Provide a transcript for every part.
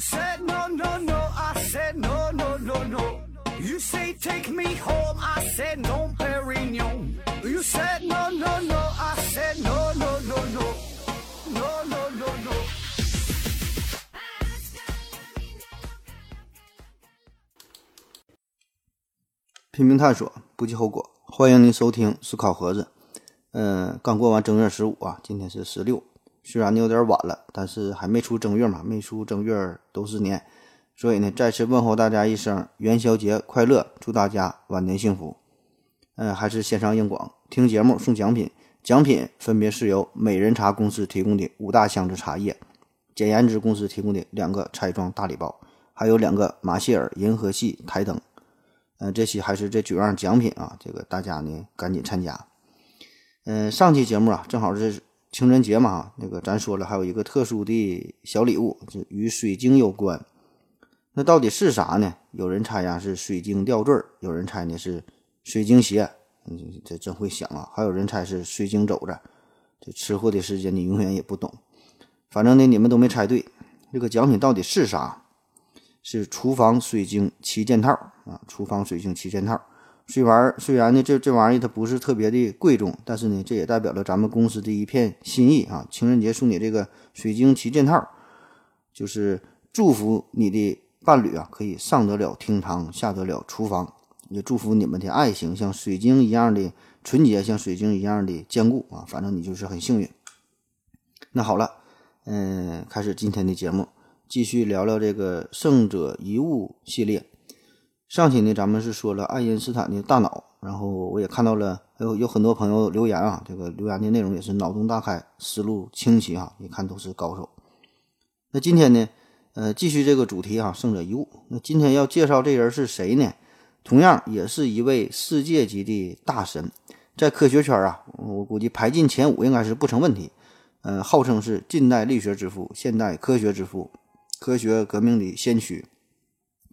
said no no no, I said no no no no. You say take me home, I said no, Perignon. You said no no no, I said no no no no, no no no no. 拼命探索，不计后果。欢迎您收听思考盒子。嗯、刚过完正月十五啊，今天是十六。虽然呢有点晚了，但是还没出正月嘛，没出正月都是年。所以呢，再次问候大家一声元宵节快乐，祝大家晚年幸福。嗯、还是线上硬广，听节目送奖品，奖品分别是由美人茶公司提供的五大箱子茶叶，简言之公司提供的两个彩妆大礼包，还有两个马歇尔银河系台灯。嗯，这期还是这九样奖品啊，这个大家呢赶紧参加。嗯、上期节目啊，正好是情人节嘛，那个咱说了，还有一个特殊的小礼物，是与水晶有关。那到底是啥呢？有人猜呀是水晶吊坠，有人猜呢是水晶鞋，嗯，这真会想啊。还有人猜是水晶肘子，这吃货的世界你永远也不懂。反正呢，你们都没猜对，这个奖品到底是啥？是厨房水晶七件套啊！厨房水晶七件套，虽然虽然呢这这玩意它不是特别的贵重，但是呢这也代表了咱们公司的一片心意啊！情人节送你这个水晶七件套，就是祝福你的伴侣啊可以上得了厅堂，下得了厨房，也祝福你们的爱情像水晶一样的纯洁，像水晶一样的坚固啊！反正你就是很幸运。那好了，嗯，开始今天的节目。继续聊聊这个胜者遗物系列。上期呢，咱们是说了爱因斯坦的大脑，然后我也看到了，有有很多朋友留言啊，这个留言的内容也是脑洞大开，思路清晰啊，一看都是高手。那今天呢，呃，继续这个主题哈、胜者一物。那今天要介绍这人是谁呢？同样也是一位世界级的大神，在科学圈啊，我估计排进前五应该是不成问题。呃，号称是近代力学之父、现代科学之父。科学革命的先驱，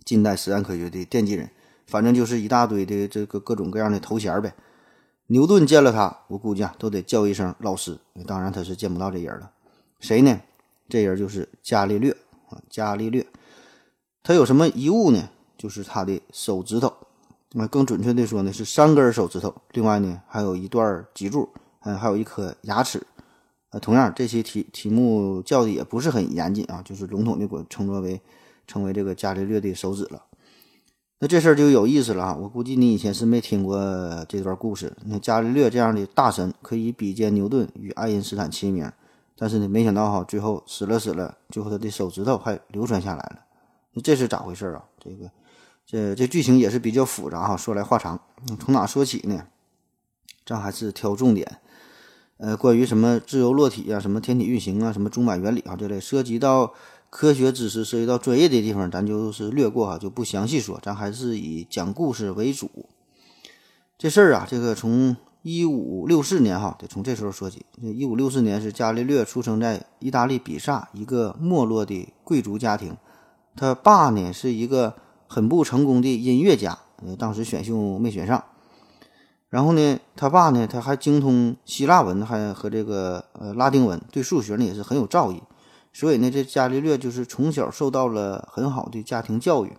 近代实验科学的奠基人，反正就是一大堆的这个各种各样的头衔呗。牛顿见了他，我估计啊都得叫一声老师。当然他是见不到这人了，谁呢？这人就是伽利略啊，伽利略。他有什么遗物呢？就是他的手指头，那么更准确的说呢是三根手指头，另外呢还有一段脊柱，嗯，还有一颗牙齿。呃，同样这期题题目叫的也不是很严谨啊，就是笼统的给称作为成为这个伽利略的手指了。那这事儿就有意思了啊！我估计你以前是没听过这段故事。那伽利略这样的大神可以比肩牛顿与爱因斯坦齐名，但是呢，没想到哈，最后死了死了，最后他的手指头还流传下来了。那这是咋回事啊？这个这这剧情也是比较复杂哈，说来话长。从哪说起呢？咱还是挑重点。呃，关于什么自由落体啊，什么天体运行啊，什么钟摆原理啊这类涉及到科学知识、涉及到专业的地方，咱就是略过哈，就不详细说。咱还是以讲故事为主。这事儿啊，这个从一五六四年哈，得从这时候说起。一五六四年是伽利略出生在意大利比萨一个没落的贵族家庭，他爸呢是一个很不成功的音乐家，当时选秀没选上。然后呢，他爸呢，他还精通希腊文，还和这个呃拉丁文，对数学呢也是很有造诣。所以呢，这伽利略就是从小受到了很好的家庭教育。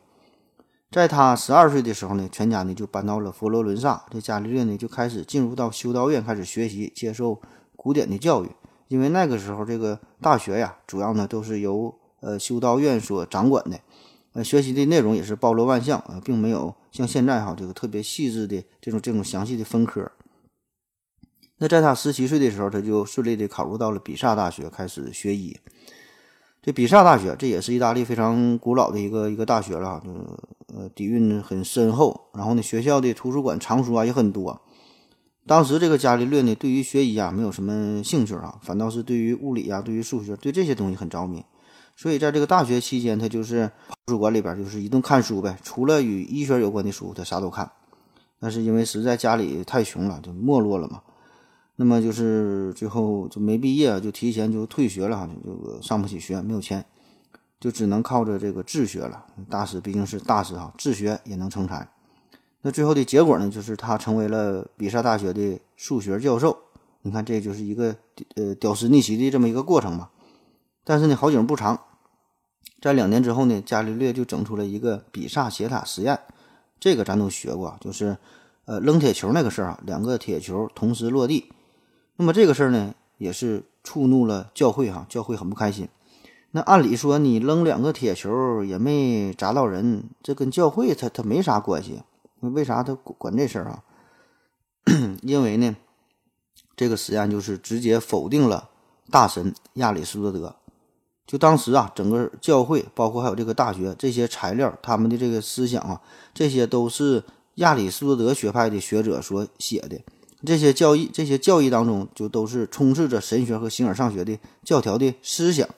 在他十二岁的时候呢，全家呢就搬到了佛罗伦萨。这伽利略呢就开始进入到修道院，开始学习，接受古典的教育。因为那个时候这个大学呀，主要呢都是由呃修道院所掌管的。呃，学习的内容也是包罗万象啊，并没有像现在哈这个特别细致的这种这种详细的分科。那在他十七岁的时候，他就顺利的考入到了比萨大学，开始学医。这比萨大学这也是意大利非常古老的一个一个大学了，就呃底蕴很深厚。然后呢，学校的图书馆藏书啊也很多。当时这个伽利略呢，对于学医啊没有什么兴趣啊，反倒是对于物理啊、对于数学、对这些东西很着迷。所以在这个大学期间，他就是图书馆里边就是一顿看书呗，除了与医学有关的书，他啥都看。但是因为实在家里太穷了，就没落了嘛。那么就是最后就没毕业，就提前就退学了，就上不起学，没有钱，就只能靠着这个自学了。大师毕竟是大师哈，自学也能成才。那最后的结果呢，就是他成为了比萨大学的数学教授。你看，这就是一个呃屌丝逆袭的这么一个过程吧。但是呢，好景不长，在两年之后呢，伽利略就整出了一个比萨斜塔实验，这个咱都学过，就是呃扔铁球那个事儿啊，两个铁球同时落地。那么这个事儿呢，也是触怒了教会哈，教会很不开心。那按理说你扔两个铁球也没砸到人，这跟教会他他没啥关系，为啥他管这事儿啊？因为呢，这个实验就是直接否定了大神亚里士多德。就当时啊，整个教会，包括还有这个大学，这些材料，他们的这个思想啊，这些都是亚里士多德学派的学者所写的。这些教义，这些教义当中，就都是充斥着神学和形而上学的教条的思想。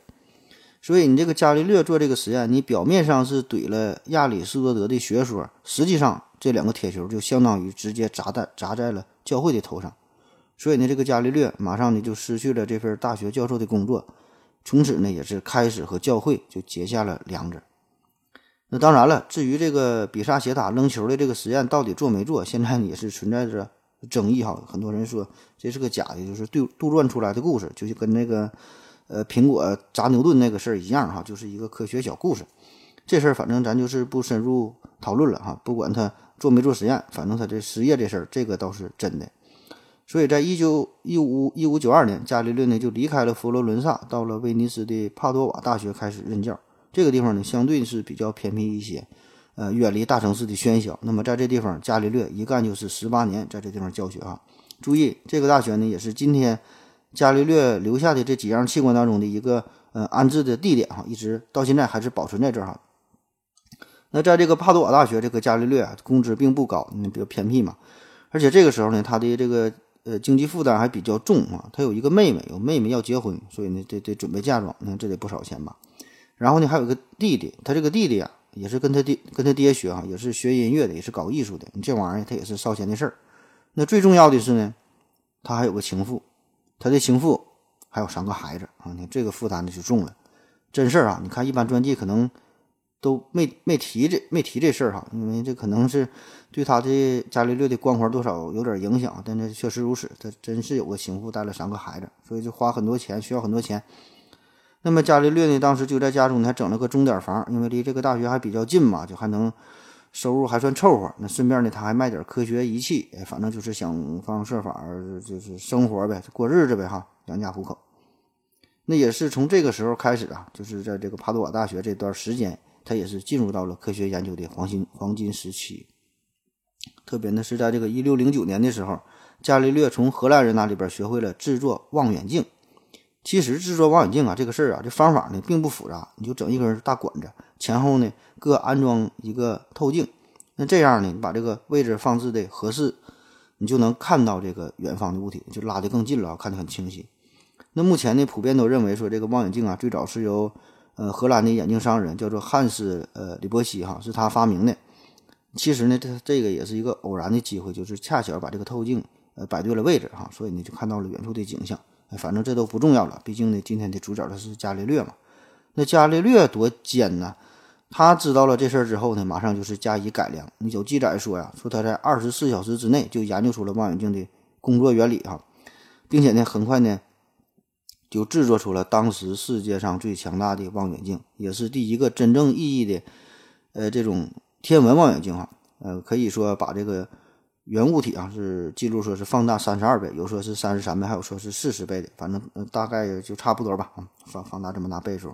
所以，你这个伽利略做这个实验，你表面上是怼了亚里士多德的学说，实际上这两个铁球就相当于直接砸在砸在了教会的头上。所以呢，这个伽利略马上呢就失去了这份大学教授的工作。从此呢，也是开始和教会就结下了梁子。那当然了，至于这个比萨斜塔扔球的这个实验到底做没做，现在也是存在着争议哈。很多人说这是个假的，就是杜杜撰出来的故事，就是跟那个呃苹果砸牛顿那个事儿一样哈，就是一个科学小故事。这事儿反正咱就是不深入讨论了哈。不管他做没做实验，反正他这失业这事儿，这个倒是真的。所以在一九一五一五九二年，伽利略呢就离开了佛罗伦萨，到了威尼斯的帕多瓦大学开始任教。这个地方呢，相对是比较偏僻一些，呃，远离大城市的喧嚣。那么在这地方，伽利略一干就是十八年，在这地方教学啊。注意，这个大学呢，也是今天伽利略留下的这几样器官当中的一个呃安置的地点哈，一直到现在还是保存在这儿哈。那在这个帕多瓦大学，这个伽利略啊，工资并不高，你比较偏僻嘛。而且这个时候呢，他的这个呃，经济负担还比较重啊。他有一个妹妹，有妹妹要结婚，所以呢，得得准备嫁妆，你看这得不少钱吧。然后呢，还有个弟弟，他这个弟弟啊，也是跟他爹跟他爹学啊，也是学音乐的，也是搞艺术的。你这玩意儿，他也是烧钱的事儿。那最重要的是呢，他还有个情妇，他的情妇还有三个孩子啊。你这个负担呢就重了，真事儿啊。你看一般传记可能。都没没提这没提这事儿哈，因为这可能是对他的伽利略的光环多少有点影响，但这确实如此，他真是有个情妇，带了三个孩子，所以就花很多钱，需要很多钱。那么伽利略呢，当时就在家中还整了个钟点房，因为离这个大学还比较近嘛，就还能收入还算凑合。那顺便呢，他还卖点科学仪器，反正就是想方设法就是生活呗，过日子呗哈，养家糊口。那也是从这个时候开始啊，就是在这个帕多瓦大学这段时间。他也是进入到了科学研究的黄金黄金时期。特别呢是在这个一六零九年的时候，伽利略从荷兰人那里边学会了制作望远镜。其实制作望远镜啊，这个事儿啊，这方法呢并不复杂，你就整一根大管子，前后呢各安装一个透镜。那这样呢，你把这个位置放置的合适，你就能看到这个远方的物体，就拉得更近了，看得很清晰。那目前呢，普遍都认为说这个望远镜啊，最早是由呃，荷兰的眼镜商人叫做汉斯呃李波西哈，是他发明的。其实呢，这这个也是一个偶然的机会，就是恰巧把这个透镜呃摆对了位置哈，所以呢就看到了远处的景象。反正这都不重要了，毕竟呢今天的主角他是伽利略嘛。那伽利略多尖呢？他知道了这事儿之后呢，马上就是加以改良。有记载说呀，说他在二十四小时之内就研究出了望远镜的工作原理哈，并且呢很快呢。就制作出了当时世界上最强大的望远镜，也是第一个真正意义的，呃，这种天文望远镜哈，呃，可以说把这个原物体啊是记录说是放大三十二倍，有说是三十三倍，还有说是四十倍的，反正大概就差不多吧，啊，放放大这么大倍数。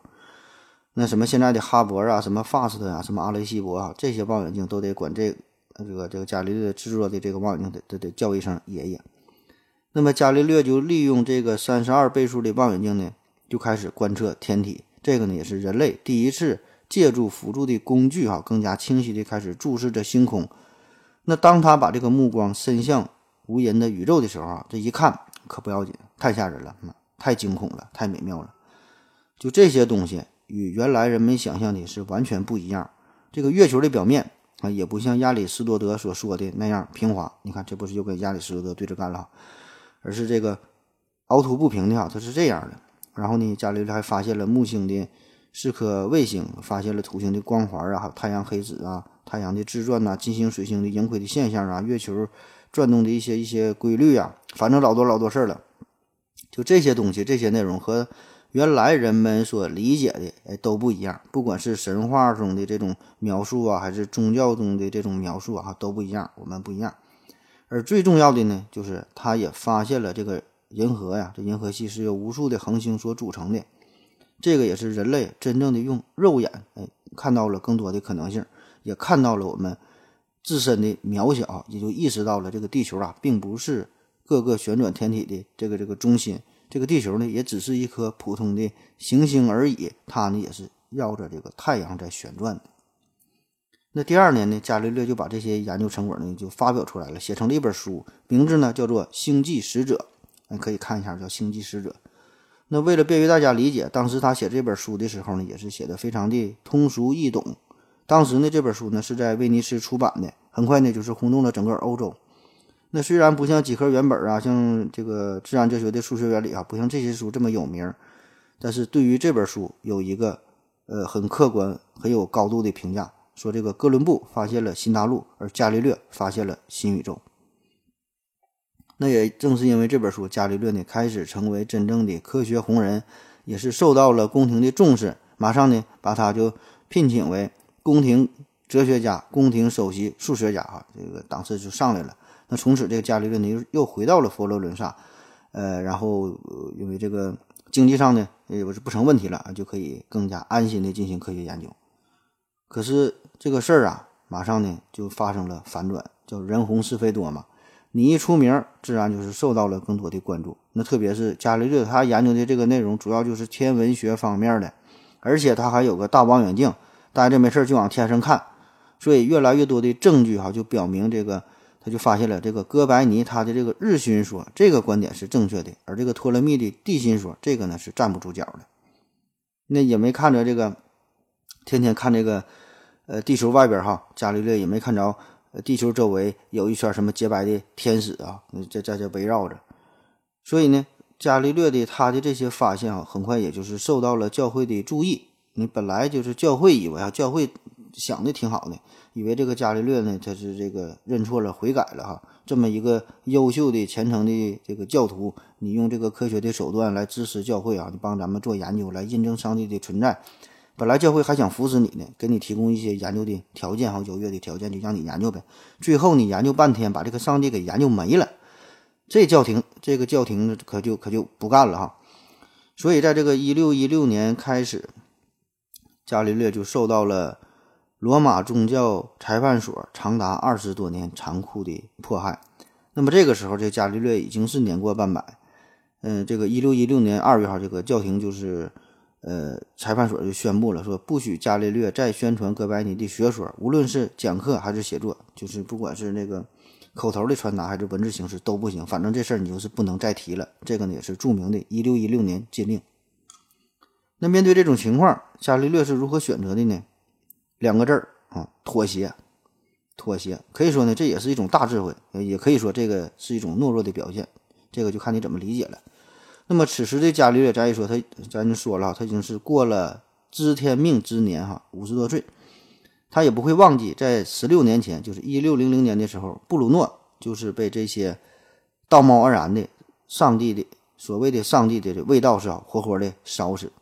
那什么现在的哈勃啊，什么 FAST 啊，什么阿雷西博啊，这些望远镜都得管这这个这个伽利略制作的这个望远镜得得得叫一声爷爷。那么伽利略就利用这个三十二倍数的望远镜呢，就开始观测天体。这个呢也是人类第一次借助辅助的工具哈，更加清晰的开始注视着星空。那当他把这个目光伸向无垠的宇宙的时候啊，这一看可不要紧，太吓人了，太惊恐了，太美妙了。就这些东西与原来人们想象的是完全不一样。这个月球的表面啊，也不像亚里士多德所说的那样平滑。你看，这不是又跟亚里士多德对着干了？而是这个凹凸不平的啊，它是这样的。然后呢，伽利略还发现了木星的四颗卫星，发现了土星的光环啊，还有太阳黑子啊，太阳的自转呐，金星、水星的盈亏的现象啊，月球转动的一些一些规律啊，反正老多老多事儿了。就这些东西，这些内容和原来人们所理解的哎都不一样，不管是神话中的这种描述啊，还是宗教中的这种描述啊，都不一样，我们不一样。而最重要的呢，就是他也发现了这个银河呀，这银河系是由无数的恒星所组成的。这个也是人类真正的用肉眼哎看到了更多的可能性，也看到了我们自身的渺小，也就意识到了这个地球啊，并不是各个旋转天体的这个这个中心。这个地球呢，也只是一颗普通的行星而已，它呢也是绕着这个太阳在旋转的。那第二年呢，伽利略就把这些研究成果呢就发表出来了，写成了一本书，名字呢叫做《星际使者》，你可以看一下，叫《星际使者》。那为了便于大家理解，当时他写这本书的时候呢，也是写的非常的通俗易懂。当时呢，这本书呢是在威尼斯出版的，很快呢就是轰动了整个欧洲。那虽然不像几何原本啊，像这个自然哲学的数学原理啊，不像这些书这么有名，但是对于这本书有一个呃很客观、很有高度的评价，说这个哥伦布发现了新大陆，而伽利略发现了新宇宙。那也正是因为这本书，伽利略呢开始成为真正的科学红人，也是受到了宫廷的重视，马上呢把他就聘请为宫廷哲学家、宫廷首席数学家啊，这个档次就上来了。那从此，这个伽利略呢又又回到了佛罗伦萨，呃，然后因为这个经济上呢也不是不成问题了，就可以更加安心的进行科学研究。可是这个事儿啊，马上呢就发生了反转，叫人红是非多嘛。你一出名，自然就是受到了更多的关注。那特别是伽利略，他研究的这个内容主要就是天文学方面的，而且他还有个大望远镜，待着没事就往天上看，所以越来越多的证据哈就表明这个。他就发现了这个哥白尼他的这个日心说这个观点是正确的，而这个托勒密的地心说这个呢是站不住脚的。那也没看着这个天天看这个呃地球外边哈，伽利略也没看着呃地球周围有一圈什么洁白的天使啊，在在这围绕着。所以呢，伽利略的他的这些发现啊，很快也就是受到了教会的注意。你本来就是教会以为啊，教会想的挺好的。以为这个伽利略呢，他是这个认错了、悔改了哈。这么一个优秀的、虔诚的这个教徒，你用这个科学的手段来支持教会啊，你帮咱们做研究，来印证上帝的存在。本来教会还想扶持你呢，给你提供一些研究的条件哈，优越的条件，就让你研究呗。最后你研究半天，把这个上帝给研究没了，这教廷这个教廷可就可就不干了哈。所以在这个一六一六年开始，伽利略就受到了。罗马宗教裁判所长达二十多年残酷的迫害，那么这个时候，这伽利略已经是年过半百。嗯，这个一六一六年二月号，这个教廷就是，呃，裁判所就宣布了，说不许伽利略再宣传哥白尼的学说，无论是讲课还是写作，就是不管是那个口头的传达还是文字形式都不行，反正这事儿你就是不能再提了。这个呢也是著名的一六一六年禁令。那面对这种情况，伽利略是如何选择的呢？两个字儿啊，妥协，妥协，可以说呢，这也是一种大智慧，也可以说这个是一种懦弱的表现，这个就看你怎么理解了。那么此时的伽利略，咱一说他，咱就说了，他已经是过了知天命之年哈，五十多岁，他也不会忘记，在十六年前，就是一六零零年的时候，布鲁诺就是被这些道貌岸然的上帝的所谓的上帝的这味道是活活的烧死。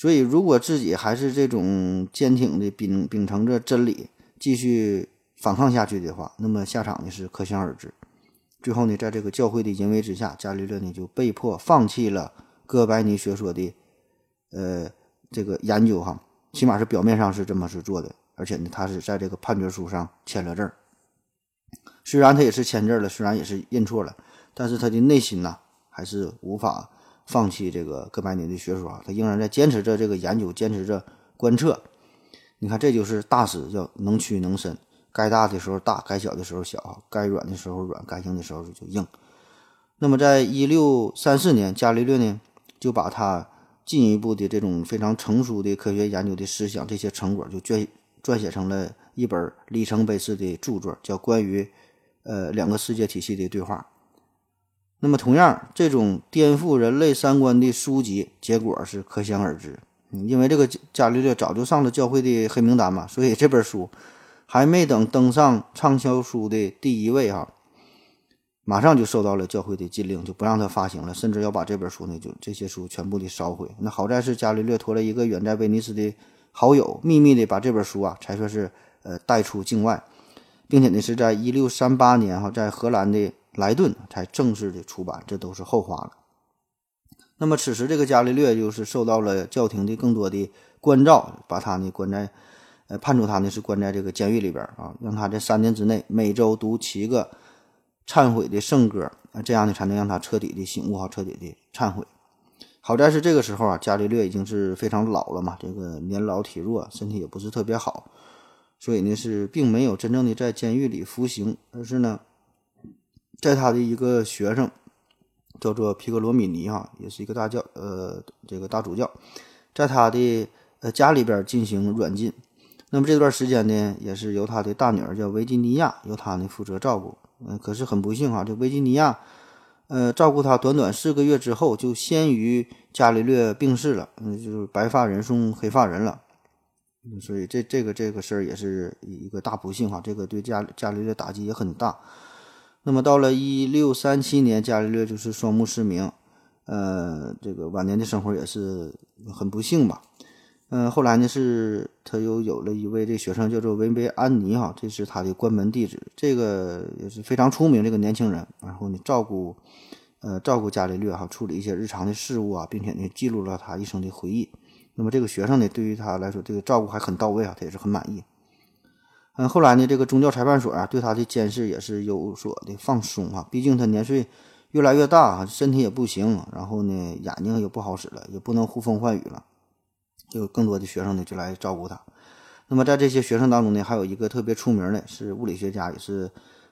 所以，如果自己还是这种坚挺的秉秉承着真理，继续反抗下去的话，那么下场呢是可想而知。最后呢，在这个教会的淫威之下，伽利略呢就被迫放弃了哥白尼学说的呃这个研究哈，起码是表面上是这么是做的，而且呢，他是在这个判决书上签了字儿。虽然他也是签字了，虽然也是认错了，但是他的内心呢还是无法。放弃这个哥白尼的学说，他仍然在坚持着这个研究，坚持着观测。你看，这就是大师叫能屈能伸，该大的时候大，该小的时候小，该软的时候软，该硬的时候就硬。那么，在一六三四年，伽利略呢就把他进一步的这种非常成熟的科学研究的思想，这些成果就撰撰写成了一本里程碑式的著作，叫《关于呃两个世界体系的对话》。那么，同样，这种颠覆人类三观的书籍，结果是可想而知。因为这个伽利略早就上了教会的黑名单嘛，所以这本书还没等登上畅销书的第一位哈，马上就受到了教会的禁令，就不让他发行了，甚至要把这本书呢，就这些书全部的烧毁。那好在是伽利略托了一个远在威尼斯的好友，秘密的把这本书啊，才算是呃带出境外，并且呢是在一六三八年哈，在荷兰的莱顿才正式的出版，这都是后话了。那么此时这个伽利略就是受到了教廷的更多的关照，把他呢关在，呃判处他呢是关在这个监狱里边啊，让他在三年之内每周读七个。忏悔的圣歌啊，这样呢才能让他彻底的醒悟哈，彻底的忏悔。好在是这个时候啊，伽利略已经是非常老了嘛，这个年老体弱，身体也不是特别好，所以呢是并没有真正的在监狱里服刑，而是呢，在他的一个学生叫做皮格罗米尼哈，也是一个大教呃这个大主教，在他的呃家里边进行软禁。那么这段时间呢，也是由他的大女儿叫维吉尼亚，由他呢负责照顾。嗯，可是很不幸哈，这维吉尼亚，呃，照顾他短短四个月之后，就先于伽利略病逝了，嗯，就是白发人送黑发人了，所以这这个这个事儿也是一个大不幸哈，这个对伽伽利略打击也很大。那么到了一六三七年，伽利略就是双目失明，呃，这个晚年的生活也是很不幸吧。嗯，后来呢，是他又有了一位这学生，叫做维维安尼哈，这是他的关门弟子，这个也是非常出名这个年轻人。然后呢，照顾，呃，照顾伽利略哈，处理一些日常的事务啊，并且呢，记录了他一生的回忆。那么这个学生呢，对于他来说，这个照顾还很到位啊，他也是很满意。嗯，后来呢，这个宗教裁判所啊，对他的监视也是有所的放松啊，毕竟他年岁越来越大，身体也不行，然后呢，眼睛也不好使了，也不能呼风唤雨了。就更多的学生呢，就来照顾他。那么在这些学生当中呢，还有一个特别出名的，是物理学家，也是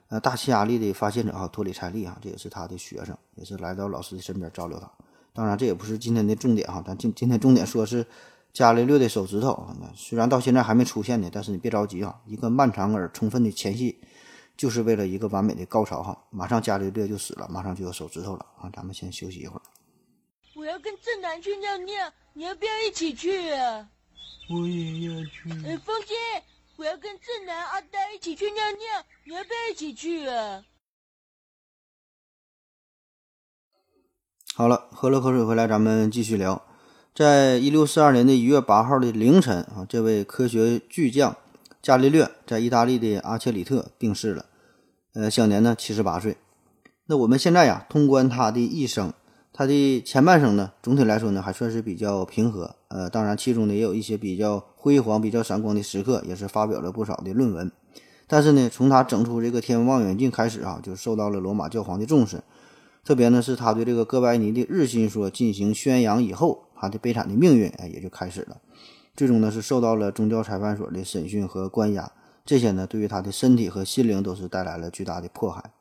呃大气压力的发现者哈，托里柴利啊，这也是他的学生，也是来到老师的身边照料他。当然，这也不是今天的重点哈，咱今今天重点说是伽利略的手指头。虽然到现在还没出现呢，但是你别着急啊，一个漫长而充分的前戏，就是为了一个完美的高潮哈。马上伽利略就死了，马上就有手指头了啊。咱们先休息一会儿。我要跟正南去尿尿。你要不要一起去啊？我也要去。哎，风姐，我要跟正南、阿呆一起去尿尿，你要不要一起去啊？好了，喝了口水回来，咱们继续聊。在一六四二年的一月八号的凌晨啊，这位科学巨匠伽利略在意大利的阿切里特病逝了，呃，享年呢七十八岁。那我们现在呀，通关他的一生。他的前半生呢，总体来说呢，还算是比较平和。呃，当然其中呢也有一些比较辉煌、比较闪光的时刻，也是发表了不少的论文。但是呢，从他整出这个天文望远镜开始啊，就受到了罗马教皇的重视。特别呢，是他对这个哥白尼的日心说进行宣扬以后，他的悲惨的命运啊也就开始了。最终呢，是受到了宗教裁判所的审讯和关押。这些呢，对于他的身体和心灵都是带来了巨大的迫害。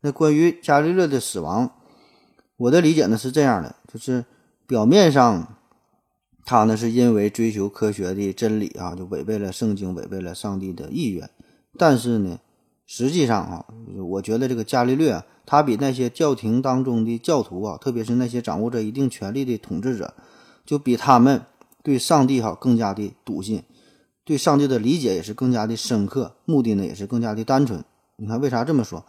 那关于伽利略的死亡。我的理解呢是这样的，就是表面上他呢是因为追求科学的真理啊，就违背了圣经，违背了上帝的意愿。但是呢，实际上啊，我觉得这个伽利略啊，他比那些教廷当中的教徒啊，特别是那些掌握着一定权力的统治者，就比他们对上帝哈更加的笃信，对上帝的理解也是更加的深刻，目的呢也是更加的单纯。你看为啥这么说？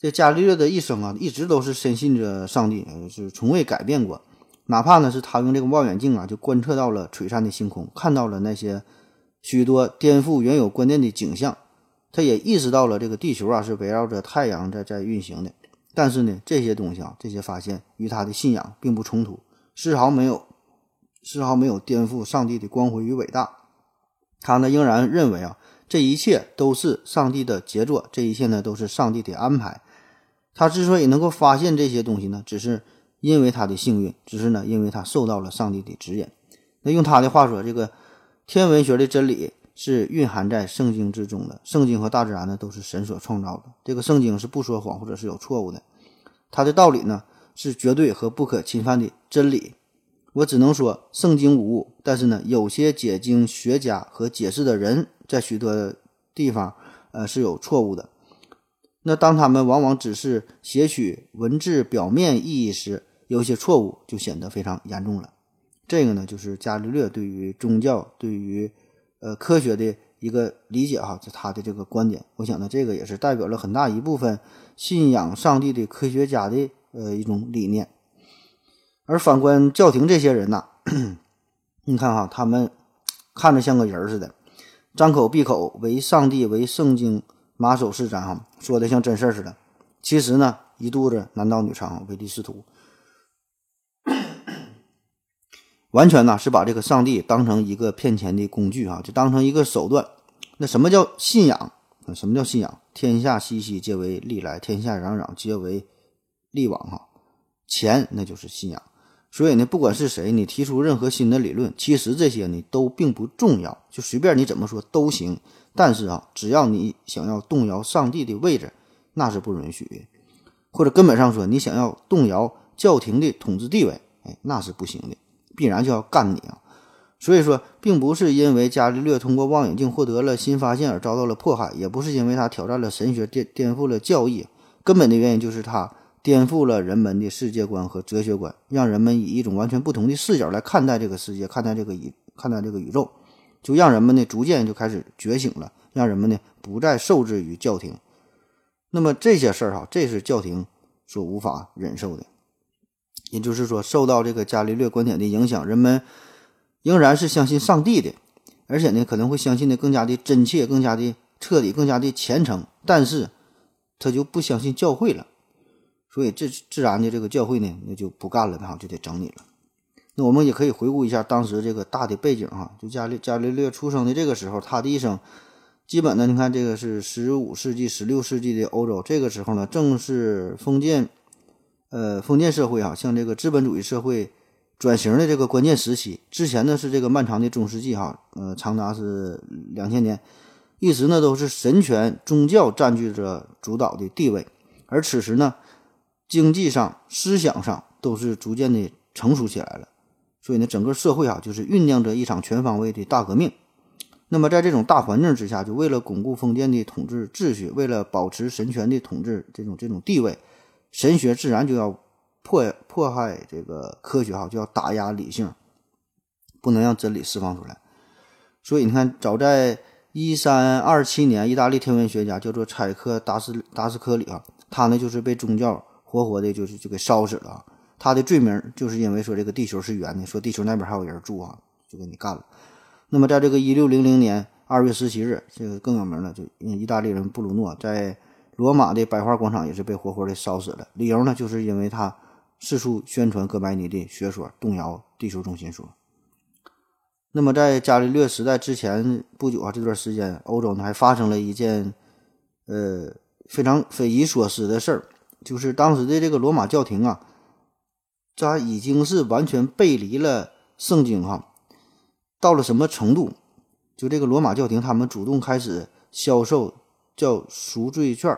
这伽利略的一生啊，一直都是深信着上帝，是从未改变过。哪怕呢是他用这个望远镜啊，就观测到了璀璨的星空，看到了那些许多颠覆原有观念的景象，他也意识到了这个地球啊是围绕着太阳在在运行的。但是呢，这些东西啊，这些发现与他的信仰并不冲突，丝毫没有丝毫没有颠覆上帝的光辉与伟大。他呢仍然认为啊，这一切都是上帝的杰作，这一切呢都是上帝的安排。他之所以能够发现这些东西呢，只是因为他的幸运，只是呢，因为他受到了上帝的指引。那用他的话说，这个天文学的真理是蕴含在圣经之中的。圣经和大自然呢，都是神所创造的。这个圣经是不说谎或者是有错误的，它的道理呢是绝对和不可侵犯的真理。我只能说圣经无误，但是呢，有些解经学家和解释的人在许多地方呃是有错误的。那当他们往往只是写取文字表面意义时，有些错误就显得非常严重了。这个呢，就是伽利略对于宗教、对于呃科学的一个理解哈，就他的这个观点。我想呢，这个也是代表了很大一部分信仰上帝的科学家的呃一种理念。而反观教廷这些人呐，你看哈，他们看着像个人似的，张口闭口为上帝为圣经马首是瞻哈，说的像真事儿似的。其实呢，一肚子男盗女娼，唯利是图。完全呢是把这个上帝当成一个骗钱的工具啊，就当成一个手段。那什么叫信仰？什么叫信仰？天下熙熙，皆为利来；天下攘攘，皆为利往。哈，钱那就是信仰。所以呢，不管是谁，你提出任何新的理论，其实这些呢都并不重要，就随便你怎么说都行。但是啊，只要你想要动摇上帝的位置，那是不允许的。或者根本上说，你想要动摇教廷的统治地位，哎，那是不行的。必然就要干你啊！所以说，并不是因为伽利略通过望远镜获得了新发现而遭到了迫害，也不是因为他挑战了神学、颠颠覆了教义，根本的原因就是他颠覆了人们的世界观和哲学观，让人们以一种完全不同的视角来看待这个世界，看待这个宇，看待这个宇宙，就让人们呢逐渐就开始觉醒了，让人们呢不再受制于教廷。那么这些事儿哈，这是教廷所无法忍受的。也就是说，受到这个伽利略观点的影响，人们仍然是相信上帝的，而且呢，可能会相信的更加的真切、更加的彻底、更加的虔诚。但是，他就不相信教会了，所以这自然的这个教会呢，那就不干了，哈，就得整你了。那我们也可以回顾一下当时这个大的背景哈，就伽利伽利略出生的这个时候，他的一生基本呢，你看这个是十五世纪、十六世纪的欧洲，这个时候呢，正是封建。呃，封建社会啊，向这个资本主义社会转型的这个关键时期，之前呢是这个漫长的中世纪哈，呃，长达是两千年，一直呢都是神权宗教占据着主导的地位，而此时呢，经济上、思想上都是逐渐的成熟起来了，所以呢，整个社会啊就是酝酿着一场全方位的大革命。那么在这种大环境之下，就为了巩固封建的统治秩序，为了保持神权的统治这种这种地位。神学自然就要迫迫害这个科学哈，就要打压理性，不能让真理释放出来。所以你看，早在一三二七年，意大利天文学家叫做柴克达斯达斯科里啊，他呢就是被宗教活活的，就是就给烧死了。他的罪名就是因为说这个地球是圆的，说地球那边还有人住啊，就给你干了。那么在这个一六零零年二月十七日，这个更有名了，就意大利人布鲁诺在。罗马的百花广场也是被活活的烧死了，理由呢，就是因为他四处宣传哥白尼的学说，动摇地球中心说。那么在伽利略时代之前不久啊，这段时间，欧洲呢还发生了一件呃非常匪夷所思的事儿，就是当时的这个罗马教廷啊，它已经是完全背离了圣经哈，到了什么程度？就这个罗马教廷，他们主动开始销售叫赎罪券。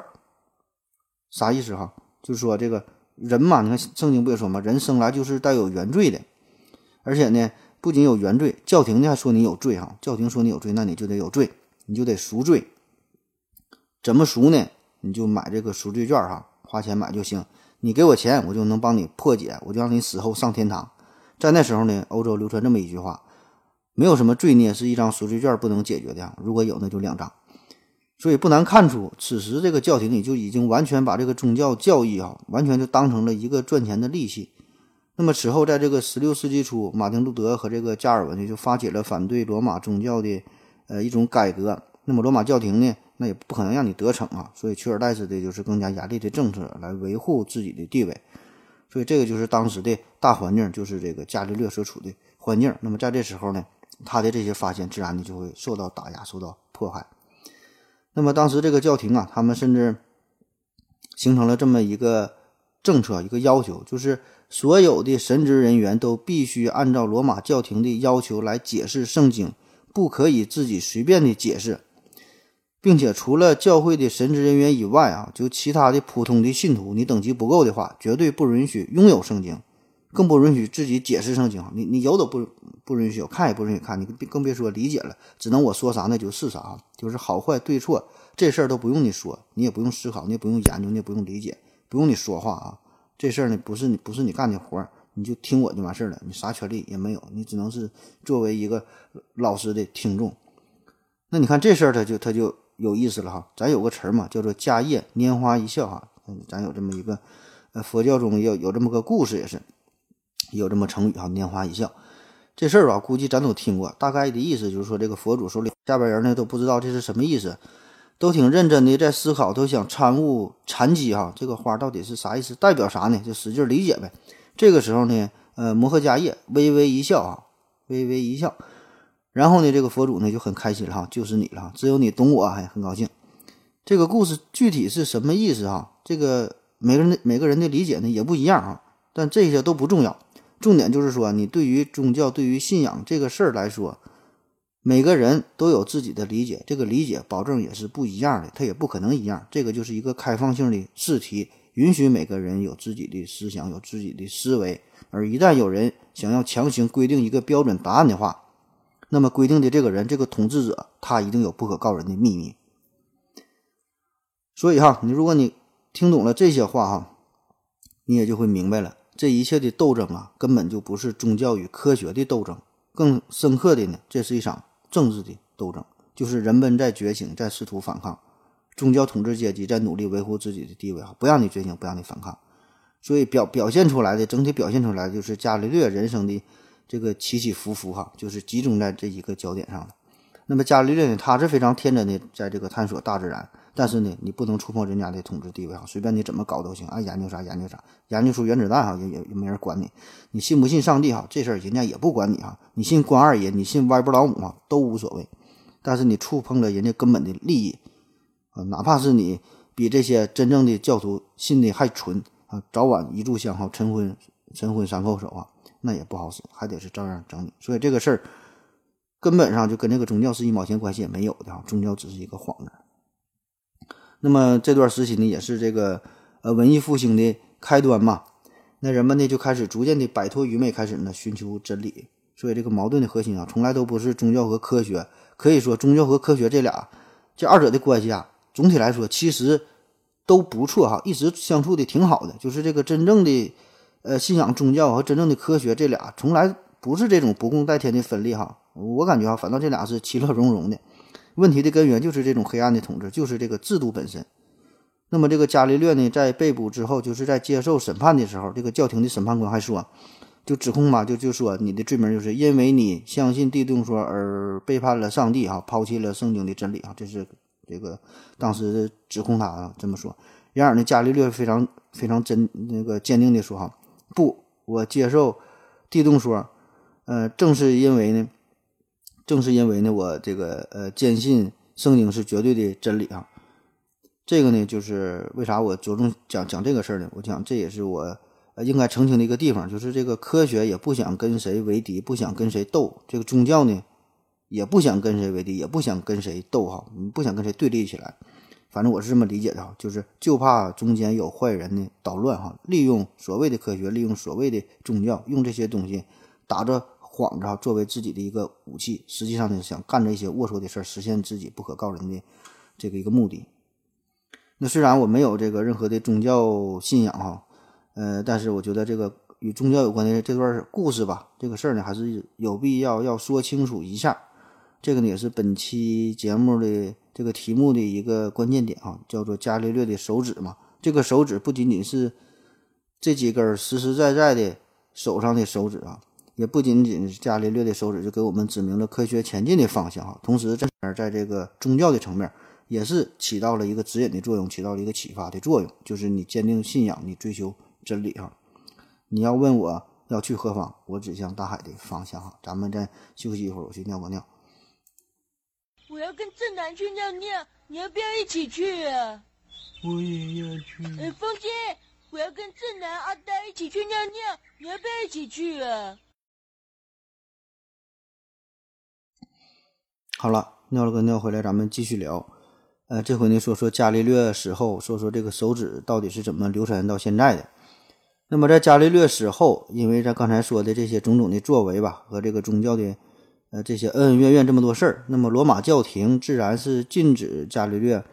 啥意思哈？就是说这个人嘛，你看圣经不也说嘛，人生来就是带有原罪的，而且呢，不仅有原罪，教廷呢还说你有罪哈。教廷说你有罪，那你就得有罪，你就得赎罪。怎么赎呢？你就买这个赎罪券哈，花钱买就行。你给我钱，我就能帮你破解，我就让你死后上天堂。在那时候呢，欧洲流传这么一句话：没有什么罪孽是一张赎罪券不能解决的，如果有，那就两张。所以不难看出，此时这个教廷里就已经完全把这个宗教教义啊，完全就当成了一个赚钱的利器。那么此后，在这个十六世纪初，马丁路德和这个加尔文呢，就发起了反对罗马宗教的呃一种改革。那么罗马教廷呢，那也不可能让你得逞啊，所以取而代之的就是更加严厉的政策来维护自己的地位。所以这个就是当时的大环境，就是这个伽利略所处的环境。那么在这时候呢，他的这些发现自然的就会受到打压，受到迫害。那么当时这个教廷啊，他们甚至形成了这么一个政策，一个要求，就是所有的神职人员都必须按照罗马教廷的要求来解释圣经，不可以自己随便的解释，并且除了教会的神职人员以外啊，就其他的普通的信徒，你等级不够的话，绝对不允许拥有圣经。更不允许自己解释圣经，你你有都不不允许有，看也不允许看，你更别说理解了，只能我说啥那就是啥，就是好坏对错这事儿都不用你说，你也不用思考，你也不用研究，你也不用理解，不用你说话啊，这事儿呢不是你不是你干的活儿，你就听我就完事儿了，你啥权利也没有，你只能是作为一个老师的听众。那你看这事儿，他就他就有意思了哈。咱有个词儿嘛，叫做“家业拈花一笑”哈。咱有这么一个，呃，佛教中有有这么个故事，也是有这么成语哈，“拈花一笑”。这事儿吧，估计咱都听过，大概的意思就是说，这个佛祖手里下边人呢都不知道这是什么意思，都挺认真的在思考，都想参悟禅机哈。这个花到底是啥意思，代表啥呢？就使劲理解呗。这个时候呢，呃，摩诃迦叶微微一笑啊，微微一笑。然后呢，这个佛祖呢就很开心了哈，就是你了，只有你懂我，还很高兴。这个故事具体是什么意思哈？这个每个人的每个人的理解呢也不一样啊，但这些都不重要，重点就是说，你对于宗教、对于信仰这个事儿来说，每个人都有自己的理解，这个理解保证也是不一样的，它也不可能一样。这个就是一个开放性的试题，允许每个人有自己的思想、有自己的思维，而一旦有人想要强行规定一个标准答案的话，那么规定的这个人，这个统治者，他一定有不可告人的秘密。所以哈，你如果你听懂了这些话哈，你也就会明白了，这一切的斗争啊，根本就不是宗教与科学的斗争，更深刻的呢，这是一场政治的斗争，就是人们在觉醒，在试图反抗宗教统治阶级，在努力维护自己的地位啊，不让你觉醒，不让你反抗。所以表表现出来的，整体表现出来就是伽利略人生的。这个起起伏伏哈，就是集中在这一个焦点上的。那么伽利略呢，他是非常天真的，在这个探索大自然。但是呢，你不能触碰人家的统治地位哈，随便你怎么搞都行，爱研究啥研究啥，研究出原子弹哈，也也也没人管你。你信不信上帝哈，这事儿人家也不管你哈。你信关二爷，你信歪脖老母啊，都无所谓。但是你触碰了人家根本的利益啊，哪怕是你比这些真正的教徒信的还纯啊，早晚一炷香哈，晨昏晨昏三叩首啊。那也不好使，还得是照样整你。所以这个事儿根本上就跟这个宗教是一毛钱关系也没有的哈，宗教只是一个幌子。那么这段时期呢，也是这个呃文艺复兴的开端嘛。那人们呢就开始逐渐的摆脱愚昧，开始呢寻求真理。所以这个矛盾的核心啊，从来都不是宗教和科学。可以说，宗教和科学这俩这二者的关系啊，总体来说其实都不错哈，一直相处的挺好的。就是这个真正的。呃，信仰宗教和真正的科学，这俩从来不是这种不共戴天的分裂哈。我感觉啊，反倒这俩是其乐融融的。问题的根源就是这种黑暗的统治，就是这个制度本身。那么这个伽利略呢，在被捕之后，就是在接受审判的时候，这个教廷的审判官还说，就指控嘛，就就说你的罪名就是因为你相信地动说而背叛了上帝哈，抛弃了圣经的真理啊，这是这个当时指控他啊这么说。然而呢，伽利略非常非常真那个坚定的说哈。不，我接受地动说，呃，正是因为呢，正是因为呢，我这个呃坚信圣经是绝对的真理啊。这个呢，就是为啥我着重讲讲这个事儿呢？我讲这也是我呃应该澄清的一个地方，就是这个科学也不想跟谁为敌，不想跟谁斗；这个宗教呢，也不想跟谁为敌，也不想跟谁斗哈，不想跟谁对立起来。反正我是这么理解的哈，就是就怕中间有坏人呢捣乱哈，利用所谓的科学，利用所谓的宗教，用这些东西打着幌子作为自己的一个武器，实际上呢想干这些龌龊的事儿，实现自己不可告人的这个一个目的。那虽然我没有这个任何的宗教信仰哈，呃，但是我觉得这个与宗教有关的这段故事吧，这个事儿呢还是有必要要说清楚一下。这个呢也是本期节目的这个题目的一个关键点啊，叫做伽利略的手指嘛。这个手指不仅仅是这几根实实在在的手上的手指啊，也不仅仅是伽利略的手指就给我们指明了科学前进的方向哈。同时，这边在这个宗教的层面也是起到了一个指引的作用，起到了一个启发的作用。就是你坚定信仰，你追求真理哈。你要问我要去何方，我指向大海的方向哈。咱们再休息一会儿，我去尿个尿。我要跟正南去尿尿，你要不要一起去啊？我也要去。哎，风姐，我要跟正南、阿呆一起去尿尿，你要不要一起去啊？好了，尿了个尿回来，咱们继续聊。呃，这回呢，说说伽利略死后，说说这个手指到底是怎么流传到现在的。那么在伽利略死后，因为咱刚才说的这些种种的作为吧，和这个宗教的。呃，这些恩恩怨怨这么多事儿，那么罗马教廷自然是禁止伽利略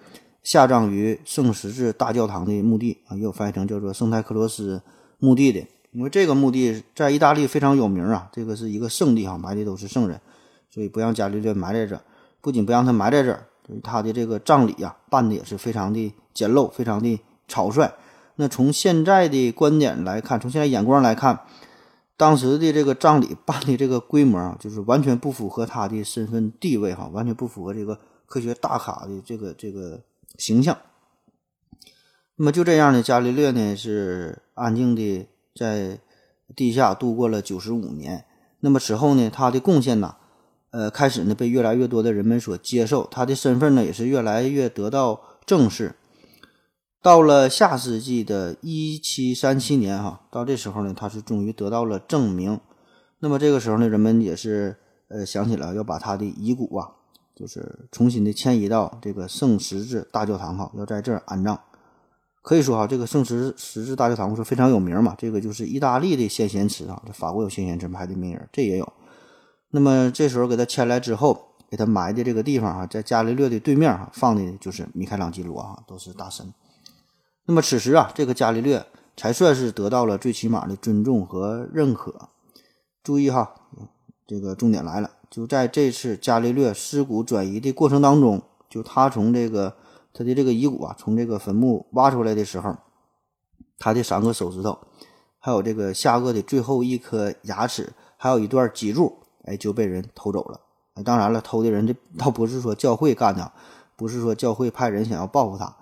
下葬于圣十字大教堂的墓地啊，也有翻译成叫做圣泰克罗斯墓地的，因为这个墓地在意大利非常有名啊，这个是一个圣地哈，埋的都是圣人，所以不让伽利略埋在这儿。不仅不让他埋在这儿，他的这个葬礼啊、办的也是非常的简陋，非常的草率。那从现在的观点来看，从现在眼光来看，当时的这个葬礼办的这个规模啊，就是完全不符合他的身份地位哈，完全不符合这个科学大咖的这个这个形象。那么就这样呢，伽利略呢是安静的在地下度过了九十五年。那么此后呢，他的贡献呢，呃，开始呢被越来越多的人们所接受，他的身份呢也是越来越得到正视。到了下世纪的一七三七年，哈，到这时候呢，他是终于得到了证明。那么这个时候呢，人们也是呃想起了要把他的遗骨啊，就是重新的迁移到这个圣十字大教堂哈，要在这儿安葬。可以说哈，这个圣十十字大教堂是非常有名嘛，这个就是意大利的先贤祠啊，这法国有先贤祠排的名人，这也有。那么这时候给他迁来之后，给他埋的这个地方啊，在伽利略的对面哈，放的就是米开朗基罗啊，都是大神。那么此时啊，这个伽利略才算是得到了最起码的尊重和认可。注意哈，这个重点来了，就在这次伽利略尸骨转移的过程当中，就他从这个。他的这个遗骨啊，从这个坟墓挖出来的时候，他的三个手指头，还有这个下颚的最后一颗牙齿，还有一段脊柱，哎，就被人偷走了。哎，当然了，偷的人这倒不是说教会干的，不是说教会派人想要报复他，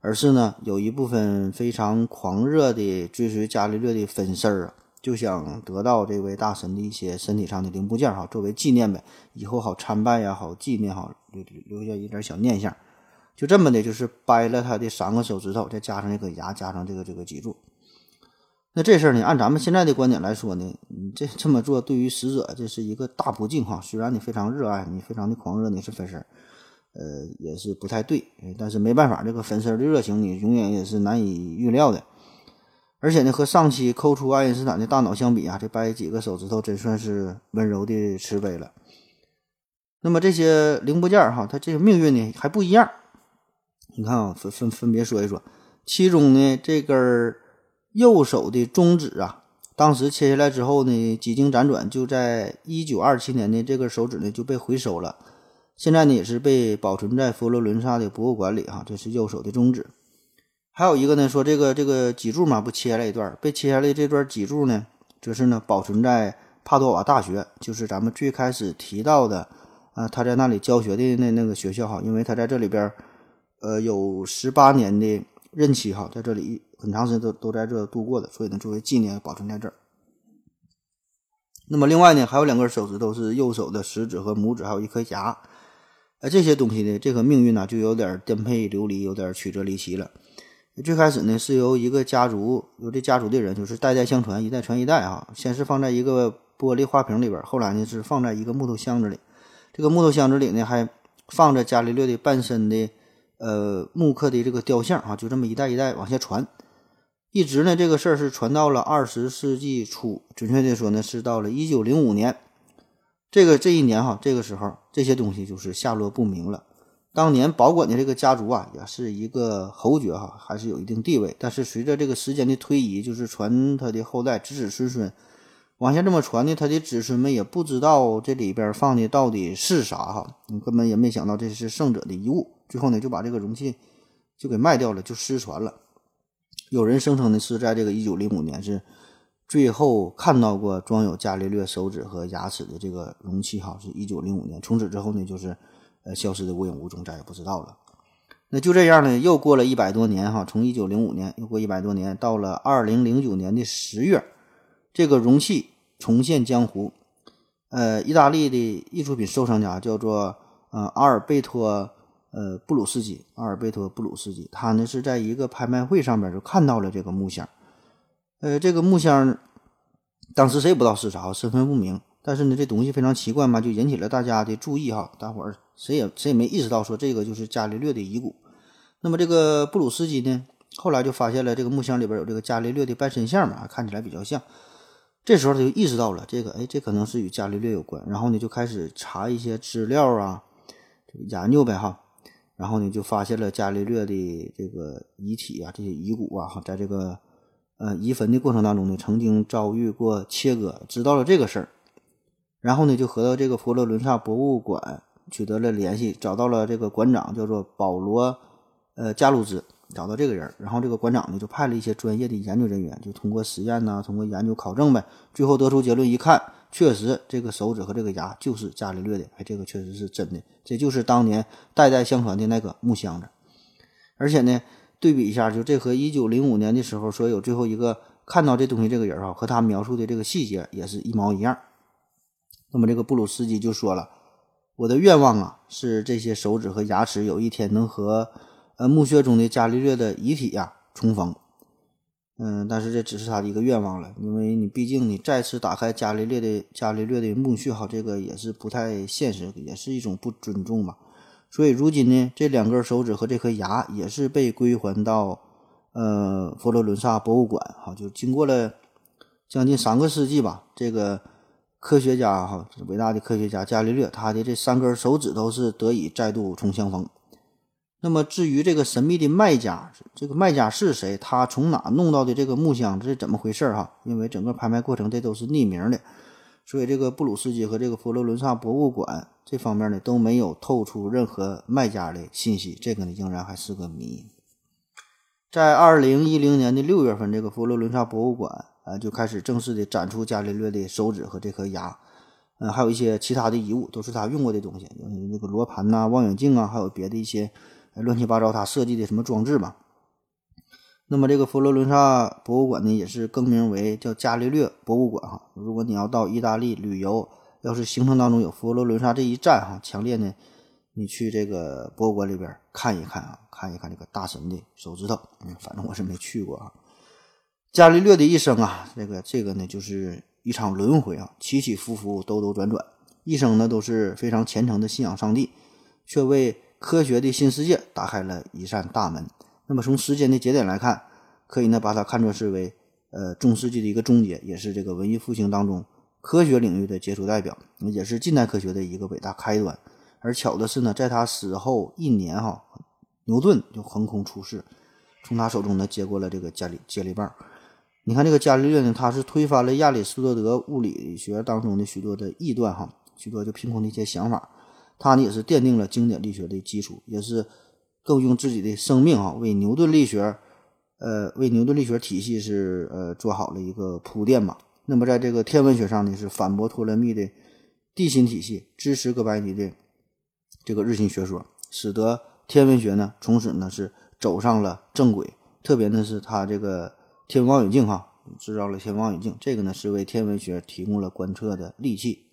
而是呢，有一部分非常狂热的追随伽利略的粉丝儿啊，就想得到这位大神的一些身体上的零部件哈，作为纪念呗，以后好参拜呀，好纪念好，留留下一点小念想。就这么的，就是掰了他的三个手指头，再加上这个牙，加上这个这个脊柱。那这事儿呢，按咱们现在的观点来说呢，你这这么做对于死者这是一个大不敬哈。虽然你非常热爱你，非常的狂热，你是粉丝，呃，也是不太对。但是没办法，这个粉丝的热情你永远也是难以预料的。而且呢，和上期抠出爱因斯坦的大脑相比啊，这掰几个手指头真算是温柔的慈悲了。那么这些零部件哈，它这个命运呢还不一样。你看啊，分分分别说一说，其中呢，这根儿右手的中指啊，当时切下来之后呢，几经辗转，就在一九二七年的，这根手指呢就被回收了，现在呢也是被保存在佛罗伦萨的博物馆里哈。这是右手的中指，还有一个呢，说这个这个脊柱嘛，不切下来一段，被切下来这段脊柱呢，则是呢保存在帕多瓦大学，就是咱们最开始提到的啊，他在那里教学的那那个学校哈，因为他在这里边。呃，有十八年的任期哈，在这里很长时间都都在这度过的，所以呢，作为纪念保存在这儿。那么另外呢，还有两根手指头是右手的食指和拇指，还有一颗牙。呃，这些东西呢，这个命运呢，就有点颠沛流离，有点曲折离奇了。最开始呢，是由一个家族，由这家族的人，就是代代相传，一代传一代啊。先是放在一个玻璃花瓶里边，后来呢是放在一个木头箱子里。这个木头箱子里呢，还放着伽利略的半身的。呃，木刻的这个雕像啊，就这么一代一代往下传，一直呢，这个事儿是传到了二十世纪初，准确的说呢，是到了一九零五年，这个这一年哈，这个时候这些东西就是下落不明了。当年保管的这个家族啊，也是一个侯爵哈，还是有一定地位，但是随着这个时间的推移，就是传他的后代子子孙孙往下这么传呢，他的子孙们也不知道这里边放的到底是啥哈，你根本也没想到这是圣者的遗物。最后呢，就把这个容器就给卖掉了，就失传了。有人声称呢，是在这个一九零五年是最后看到过装有伽利略手指和牙齿的这个容器，哈，是一九零五年。从此之后呢，就是呃消失的无影无踪，再也不知道了。那就这样呢，又过了一百多年，哈，从一九零五年又过一百多年，到了二零零九年的十月，这个容器重现江湖。呃，意大利的艺术品收藏家叫做呃阿尔贝托。呃，布鲁斯基，阿尔贝托·布鲁斯基，他呢是在一个拍卖会上边就看到了这个木箱，呃，这个木箱当时谁也不知道是啥，身份不明，但是呢这东西非常奇怪嘛，就引起了大家的注意哈，大伙儿谁也谁也没意识到说这个就是伽利略的遗骨。那么这个布鲁斯基呢，后来就发现了这个木箱里边有这个伽利略的半身像嘛，看起来比较像，这时候他就意识到了这个，哎，这可能是与伽利略有关，然后呢就开始查一些资料啊，研究呗哈。然后呢，就发现了伽利略的这个遗体啊，这些遗骨啊，在这个呃移坟的过程当中呢，曾经遭遇过切割，知道了这个事儿。然后呢，就和到这个佛罗伦萨博物馆取得了联系，找到了这个馆长，叫做保罗，呃，加鲁兹，找到这个人，然后这个馆长呢就派了一些专业的研究人员，就通过实验呐，通过研究考证呗，最后得出结论，一看，确实这个手指和这个牙就是伽利略的，哎，这个确实是真的，这就是当年代代相传的那个木箱子，而且呢，对比一下，就这和一九零五年的时候说有最后一个看到这东西这个人啊，和他描述的这个细节也是一毛一样。那么这个布鲁斯基就说了。我的愿望啊，是这些手指和牙齿有一天能和呃墓穴中的伽利略的遗体呀重逢。嗯，但是这只是他的一个愿望了，因为你毕竟你再次打开伽利略的伽利略的墓穴哈，这个也是不太现实，也是一种不尊重嘛。所以如今呢，这两根手指和这颗牙也是被归还到呃佛罗伦萨博物馆哈，就经过了将近三个世纪吧，这个。科学家哈，伟大的科学家伽利略，他的这三根手指头是得以再度重相逢。那么至于这个神秘的卖家，这个卖家是谁？他从哪弄到的这个木箱？这是怎么回事哈？因为整个拍卖过程这都是匿名的，所以这个布鲁斯基和这个佛罗伦萨博物馆这方面呢都没有透出任何卖家的信息，这个呢仍然还是个谜。在二零一零年的六月份，这个佛罗伦萨博物馆。呃，就开始正式的展出伽利略的手指和这颗牙，嗯，还有一些其他的遗物，都是他用过的东西，那个罗盘呐、望远镜啊，还有别的一些乱七八糟他设计的什么装置吧。那么这个佛罗伦萨博物馆呢，也是更名为叫伽利略博物馆哈。如果你要到意大利旅游，要是行程当中有佛罗伦萨这一站哈，强烈呢，你去这个博物馆里边看一看啊，看一看这个大神的手指头。嗯，反正我是没去过啊。伽利略的一生啊，这个这个呢，就是一场轮回啊，起起伏伏，兜兜转转，一生呢都是非常虔诚的信仰上帝，却为科学的新世界打开了一扇大门。那么从时间的节点来看，可以呢把它看作是为呃中世纪的一个终结，也是这个文艺复兴当中科学领域的杰出代表，也是近代科学的一个伟大开端。而巧的是呢，在他死后一年哈，牛顿就横空出世，从他手中呢接过了这个伽利接力棒。你看这个伽利略呢，他是推翻了亚里士多德物理学当中的许多的异端哈，许多就凭空的一些想法，他呢也是奠定了经典力学的基础，也是更用自己的生命啊为牛顿力学，呃为牛顿力学体系是呃做好了一个铺垫嘛。那么在这个天文学上呢，是反驳托勒密的地心体系，支持哥白尼的这个日心学说，使得天文学呢从此呢是走上了正轨。特别呢是他这个。天文望远镜，哈，制造了天文望远镜，这个呢是为天文学提供了观测的利器。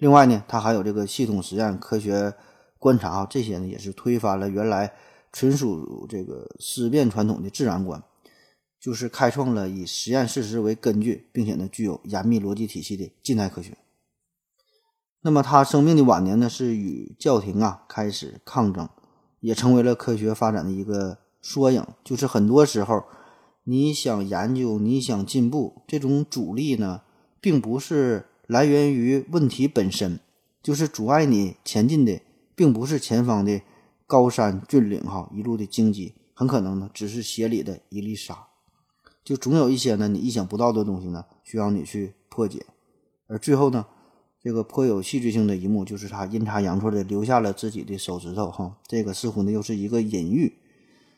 另外呢，它还有这个系统实验、科学观察啊，这些呢也是推翻了原来纯属这个思辨传统的自然观，就是开创了以实验事实为根据，并且呢具有严密逻辑体系的近代科学。那么他生命的晚年呢，是与教廷啊开始抗争，也成为了科学发展的一个缩影。就是很多时候。你想研究，你想进步，这种阻力呢，并不是来源于问题本身，就是阻碍你前进的，并不是前方的高山峻岭哈，一路的荆棘，很可能呢，只是鞋里的一粒沙。就总有一些呢，你意想不到的东西呢，需要你去破解。而最后呢，这个颇有戏剧性的一幕，就是他阴差阳错的留下了自己的手指头哈，这个似乎呢，又是一个隐喻。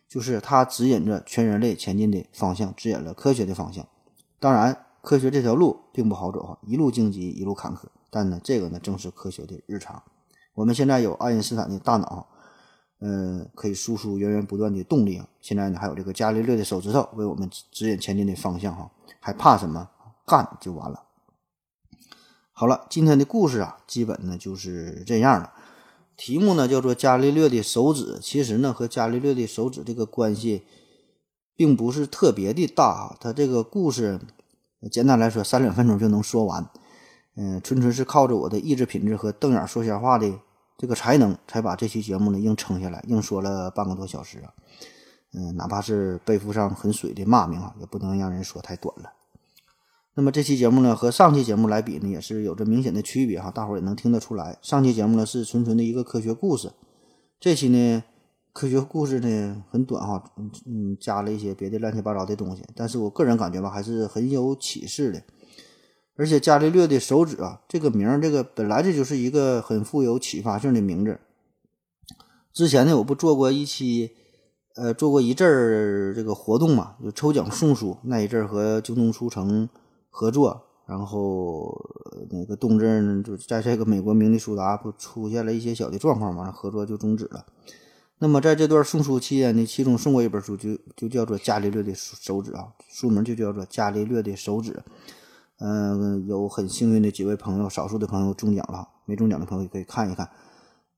就是他指引着全人类前进的方向，指引了科学的方向。当然，科学这条路并不好走哈，一路荆棘，一路坎坷。但呢，这个呢，正是科学的日常。我们现在有爱因斯坦的大脑，嗯，可以输出源源不断的动力啊。现在呢，还有这个伽利略的手指头为我们指引前进的方向哈，还怕什么？干就完了。好了，今天的故事啊，基本呢就是这样了。题目呢叫做伽利略的手指，其实呢和伽利略的手指这个关系，并不是特别的大啊。他这个故事，简单来说三两分钟就能说完，嗯，纯纯是靠着我的意志品质和瞪眼说瞎话的这个才能，才把这期节目呢硬撑下来，硬说了半个多小时啊。嗯，哪怕是背负上很水的骂名啊，也不能让人说太短了。那么这期节目呢，和上期节目来比呢，也是有着明显的区别哈，大伙也能听得出来。上期节目呢是纯纯的一个科学故事，这期呢科学故事呢很短哈，嗯嗯，加了一些别的乱七八糟的东西，但是我个人感觉吧，还是很有启示的。而且伽利略的手指啊，这个名儿，这个本来这就是一个很富有启发性的名字。之前呢，我不做过一期，呃，做过一阵儿这个活动嘛，就抽奖送书。那一阵儿和京东书城合作，然后那个东镇就在这个美国明尼苏达不出现了一些小的状况嘛，合作就终止了。那么在这段送书期间呢，其中送过一本书，就就叫做《伽利略的手指》啊，书名就叫做《伽利略的手指》。嗯，有很幸运的几位朋友，少数的朋友中奖了，没中奖的朋友可以看一看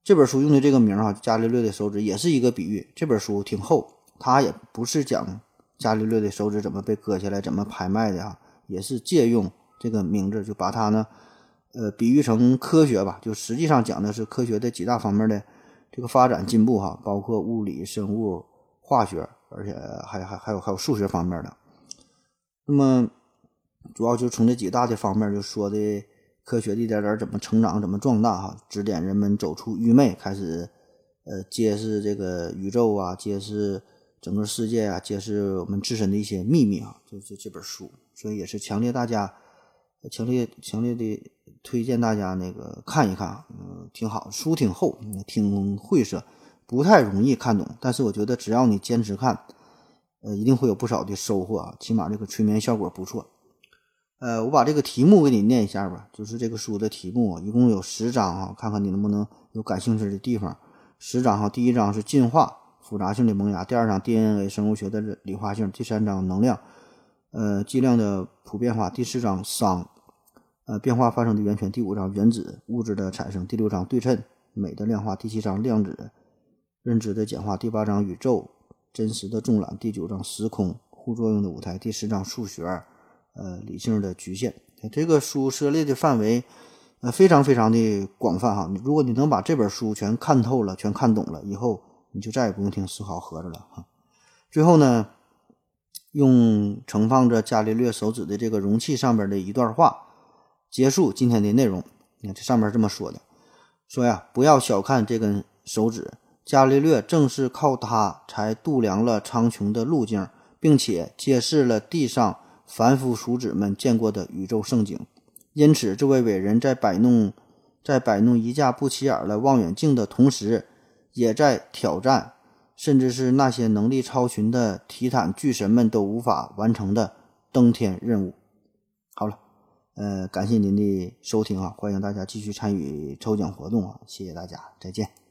这本书用的这个名啊，《伽利略的手指》也是一个比喻。这本书挺厚，它也不是讲伽利略的手指怎么被割下来、怎么拍卖的啊，也是借用这个名字，就把它呢，呃，比喻成科学吧，就实际上讲的是科学的几大方面的。这个发展进步哈，包括物理、生物、化学，而且还还还有还有数学方面的。那么主要就从这几大的方面就说的科学一点点怎么成长、怎么壮大哈，指点人们走出愚昧，开始呃揭示这个宇宙啊，揭示整个世界啊，揭示我们自身的一些秘密啊，就是这本书，所以也是强烈大家强烈强烈的。推荐大家那个看一看，嗯，挺好，书挺厚，挺晦涩，不太容易看懂。但是我觉得只要你坚持看，呃，一定会有不少的收获啊。起码这个催眠效果不错。呃，我把这个题目给你念一下吧，就是这个书的题目，一共有十章啊，看看你能不能有感兴趣的地方。十章哈，第一章是进化复杂性的萌芽，第二章 DNA 生物学的理化性，第三章能量，呃，剂量的普遍化，第四章熵。呃，变化发生的源泉。第五章原子物质的产生。第六章对称美的量化。第七章量子认知的简化。第八章宇宙真实的纵览。第九章时空互作用的舞台。第十章数学呃理性的局限。这个书涉猎的范围呃非常非常的广泛哈。如果你能把这本书全看透了，全看懂了以后，你就再也不用听思考盒子了哈。最后呢，用盛放着伽利略手指的这个容器上边的一段话。结束今天的内容。你看这上面这么说的：说呀，不要小看这根手指，伽利略正是靠它才度量了苍穹的路径，并且揭示了地上凡夫俗子们见过的宇宙盛景。因此，这位伟人在摆弄在摆弄一架不起眼的望远镜的同时，也在挑战，甚至是那些能力超群的提坦巨神们都无法完成的登天任务。好了。呃，感谢您的收听啊！欢迎大家继续参与抽奖活动啊！谢谢大家，再见。